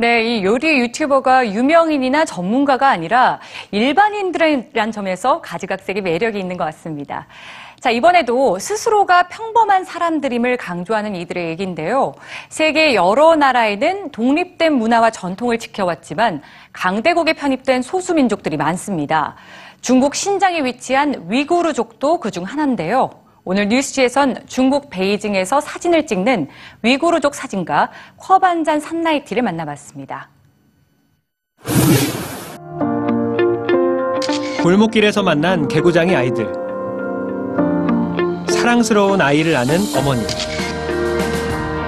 네, 이 요리 유튜버가 유명인이나 전문가가 아니라 일반인들이란 점에서 가지각색의 매력이 있는 것 같습니다. 자, 이번에도 스스로가 평범한 사람들임을 강조하는 이들의 얘기인데요. 세계 여러 나라에는 독립된 문화와 전통을 지켜왔지만 강대국에 편입된 소수민족들이 많습니다. 중국 신장에 위치한 위구르족도 그중 하나인데요. 오늘 뉴스지에선 중국 베이징에서 사진을 찍는 위구르족 사진가 쿼반잔 산나이티를 만나봤습니다. 골목길에서 만난 개구장이 아이들. 사랑스러운 아이를 낳는 어머니.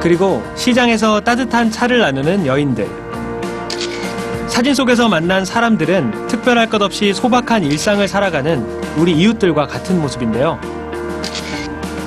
그리고 시장에서 따뜻한 차를 나누는 여인들. 사진 속에서 만난 사람들은 특별할 것 없이 소박한 일상을 살아가는 우리 이웃들과 같은 모습인데요.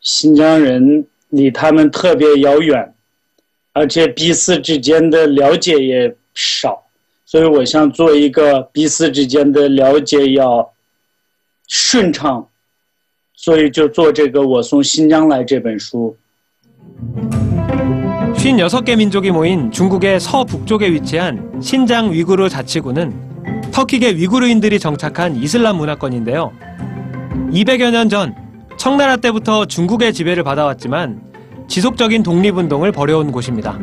新疆人离他们特别遥远，而且彼此之间的了解也少，所以我想做一个彼此之间的了解要顺畅，所以就做这个《我从新疆来》这本书。 56개 민족이 모인 중국의 서북쪽에 위치한 신장 위구르 자치구는 터키계 위구르인들이 정착한 이슬람 문화권인데요. 200여 년 전 청나라 때부터 중국의 지배를 받아왔지만 지속적인 독립운동을 벌여온 곳입니다.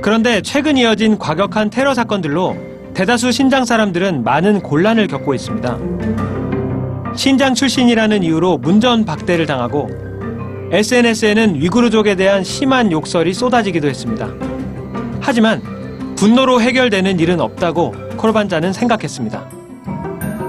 그런데 최근 이어진 과격한 테러 사건들로 대다수 신장 사람들은 많은 곤란을 겪고 있습니다. 신장 출신이라는 이유로 문전 박대를 당하고 SNS에는 위구르족에 대한 심한 욕설이 쏟아지기도 했습니다. 하지만 분노로 해결되는 일은 없다고 콜반자는 생각했습니다.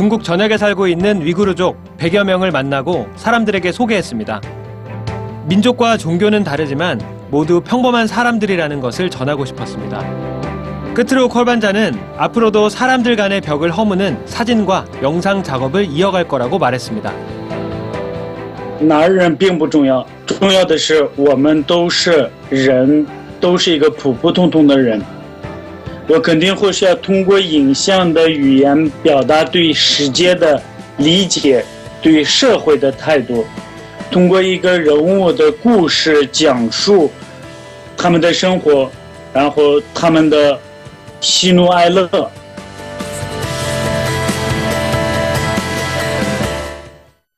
중국 전역에 살고 있는 위구르족 100여 명을 만나고 사람들에게 소개했습니다. 민족과 종교는 다르지만 모두 평범한 사람들이라는 것을 전하고 싶었습니다. 끝으로 콜반자는 앞으로도 사람들 간의 벽을 허무는 사진과 영상 작업을 이어갈 거라고 말했습니다. 哪儿人并不重要，重要的是我们都是人，都是一个普普通通的人。 我肯定会是要通过影像的语言表达对世界的理解，对社会的态度，通过一个人物的故事讲述他们的生活，然后他们的喜怒哀乐，